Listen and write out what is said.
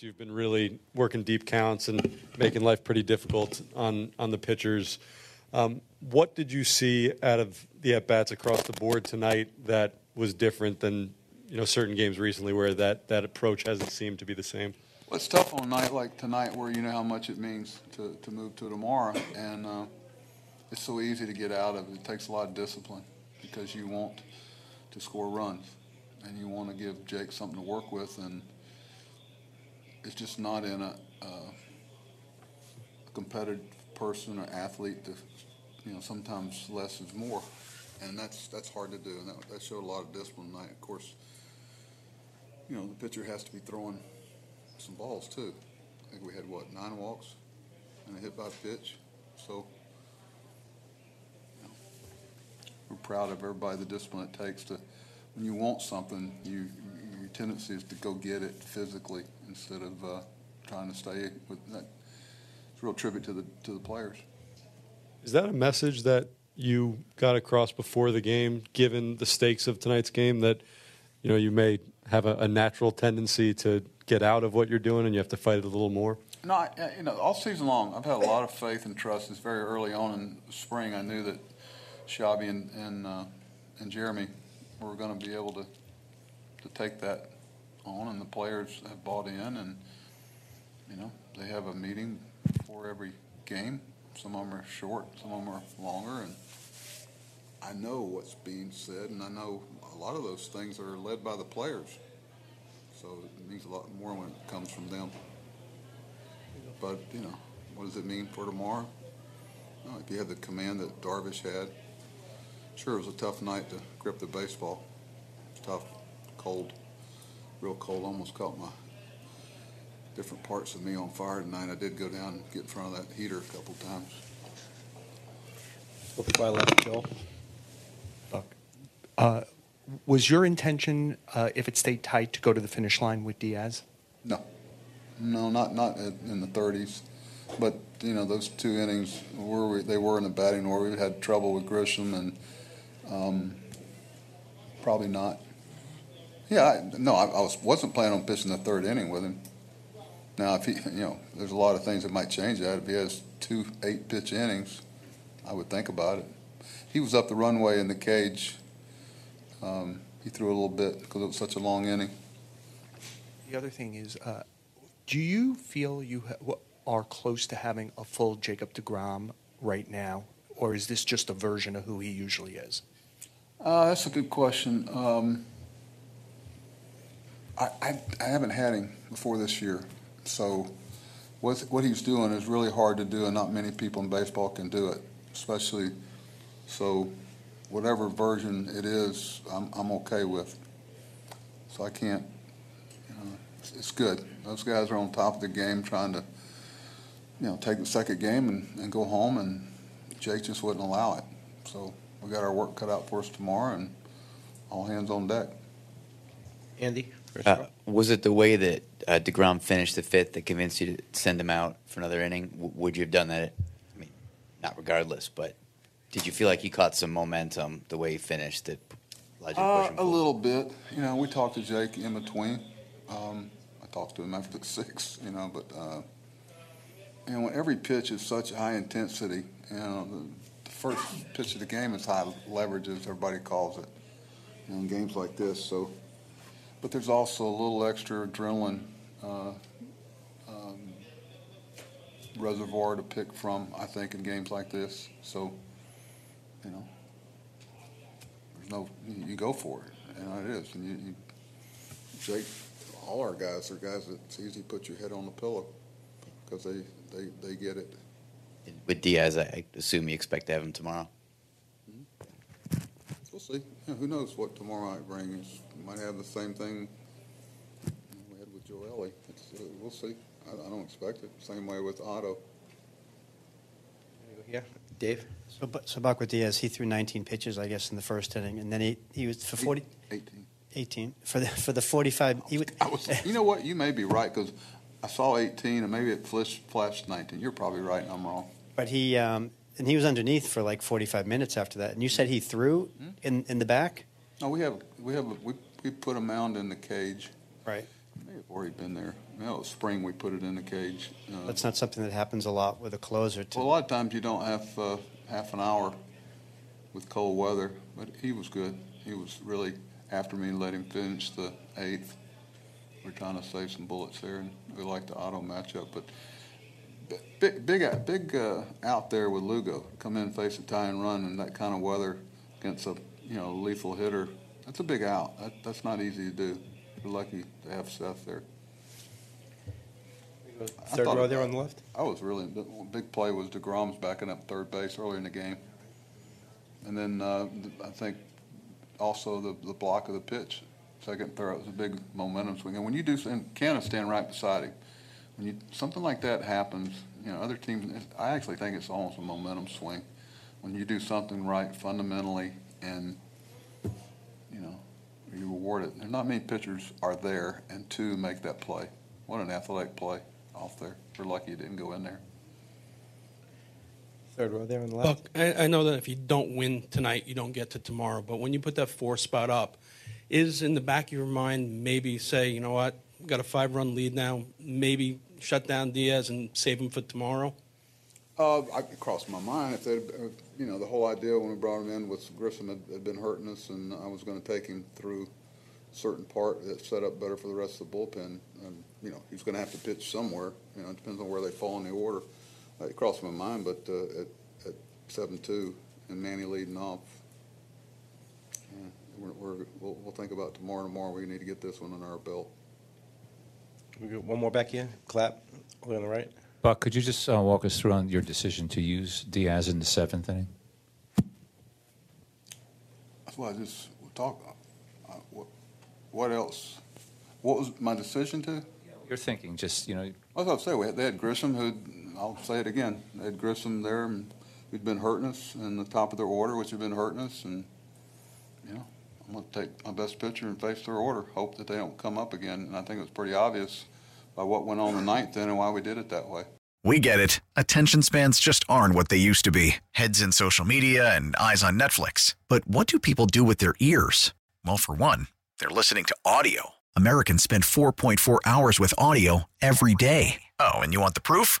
You've been really working deep counts and making life pretty difficult on, on the pitchers. Um, what did you see out of the at bats across the board tonight that was different than you know certain games recently where that, that approach hasn't seemed to be the same? Well, it's tough on a night like tonight where you know how much it means to, to move to tomorrow, and uh, it's so easy to get out of it. It takes a lot of discipline because you want to score runs and you want to give Jake something to work with, and it's just not in a, a competitive person or athlete to, you know, sometimes less is more, and that's that's hard to do, and that, that showed a lot of discipline tonight. Of course, you know, the pitcher has to be throwing some balls too. I think we had what nine walks and a hit by pitch, so you know, we're proud of everybody the discipline it takes to. When you want something, you tendency is to go get it physically instead of uh, trying to stay with that. It's a real tribute to the to the players. Is that a message that you got across before the game, given the stakes of tonight's game, that you know you may have a, a natural tendency to get out of what you're doing and you have to fight it a little more? No, I, you know, all season long, I've had a lot of faith and trust. It's very early on in spring. I knew that Chavy and and, uh, and Jeremy were going to be able to to take that on, and the players have bought in, and you know, they have a meeting before every game. Some of them are short, some of them are longer, and I know what's being said, and I know a lot of those things are led by the players. So it means a lot more when it comes from them. But, you know, what does it mean for tomorrow? Well, if you had the command that Darvish had, sure, it was a tough night to grip the baseball. Tough, cold, real cold. Almost caught my different parts of me on fire tonight. I did go down and get in front of that heater a couple times. Before I let Joel. Uh, was your intention, uh, if it stayed tight, to go to the finish line with Diaz? No, no, not not in the 30s. But you know, those two innings where we, they were in the batting order, we had trouble with Grisham, and um, probably not. Yeah, I, no, I, I was wasn't planning on pitching the third inning with him. Now, if he, you know, there's a lot of things that might change that. If he has two eight pitch innings, I would think about it. He was up the runway in the cage. Um, he threw a little bit because it was such a long inning. The other thing is, uh, do you feel you ha- are close to having a full Jacob deGrom right now, or is this just a version of who he usually is? Uh, that's a good question. Um, I, I, I haven't had him before this year, so what what he's doing is really hard to do, and not many people in baseball can do it. Especially, so whatever version it is, I'm I'm okay with. So I can't. You know, it's, it's good. Those guys are on top of the game, trying to, you know, take the second game and, and go home, and Jake just wouldn't allow it. So we got our work cut out for us tomorrow, and all hands on deck. Andy? First Uh, was it the way that uh, deGrom finished the fifth that convinced you to send him out for another inning? W- would you have done that? I mean, not regardless, but did you feel like he caught some momentum the way he finished that allowed you to push Uh, him a forward? little bit. You know, we talked to Jake in between. Um, I talked to him after the six, you know, but, uh, you know, every pitch is such high intensity, you know, the, the first pitch of the game is high leverage, as everybody calls it, you know, in games like this. So, but there's also a little extra adrenaline uh, um, reservoir to pick from, I think, in games like this. So, you know, there's no you, go for it, and it is. And you, you, Jake, all our guys are guys that it's easy to put your head on the pillow because they, they, they get it. With Diaz, I assume you expect to have him tomorrow. We'll see. Yeah, who knows what tomorrow might bring us? We might have the same thing we had with Joely. It's, uh, we'll see. I, I don't expect it. Same way with Otto. Yeah, Dave? So, Bu- so Buck with Diaz, he threw 19 pitches, I guess, in the first inning, and then he, he was for 40, 18. 18 for the for the 45. He would, I was, you know what? You may be right because I saw 18 and maybe it flashed, flashed 19. You're probably right and I'm wrong. but he um, and he was underneath for like 45 minutes after that. And you said he threw Hmm? in in the back, No, we have we have a, we we put a mound in the cage. right? May have already been there. You know, it was spring we put it in the cage. Uh, That's not something that happens a lot with a closer. To, well, a lot of times you don't have uh, half an hour with cold weather, but he was good. He was really after me. Let him finish the eighth. We're trying to save some bullets there, and we like the Otto matchup. But big, big, big uh, out there with Lugo. Come in, face a tie and run, in that kind of weather against a you know lethal hitter. That's a big out. That, that's not easy to do. We're lucky to have Seth there. I Third row there on the left? I was really, big play was deGrom's backing up third base earlier in the game. And then uh, I think also the, the block of the pitch, second throw, it was a big momentum swing. And when you do, and Canha stand right beside him, when you, something like that happens, you know, other teams, I actually think it's almost a momentum swing. When you do something right fundamentally and, you know, you reward it. There's not many pitchers are there and two make that play. What an athletic play off there. We're lucky it didn't go in there. Third row there on the left? Buck, I, I know that if you don't win tonight, you don't get to tomorrow. But when you put that four spot up, is in the back of your mind maybe say, you know what, we got a five run lead now, maybe shut down Diaz and save him for tomorrow? Uh, I, it crossed my mind if they, uh, you know, the whole idea when we brought him in was Grisham had, had been hurting us, and I was going to take him through a certain part that set up better for the rest of the bullpen. And you know, he's going to have to pitch somewhere. You know, it depends on where they fall in the order. Uh, it crossed my mind, but uh, at at seven two and Manny leading off, yeah, we're, we'll, we'll think about tomorrow. Tomorrow, we need to get this one on our belt. We got one more back here. Clap. Way on the right. Buck, could you just uh, walk us through on your decision to use Diaz in the seventh inning? That's why I just talk. Uh, what, what else? What was my decision to? You're thinking just, you know, Well, As I say, we had, they had Grisham, who I'll say it again, they had Grisham there, and who'd been hurting us in the top of their order, which had been hurting us, and you know, I'm going to take my best pitcher and face their order, hope that they don't come up again. And I think it was pretty obvious by what went on the ninth inning why we did it that way. We get it. Attention spans just aren't what they used to be heads in social media and eyes on Netflix. But what do people do with their ears? Well, for one, they're listening to audio. Americans spend 4.4 hours with audio every day. Oh, and you want the proof?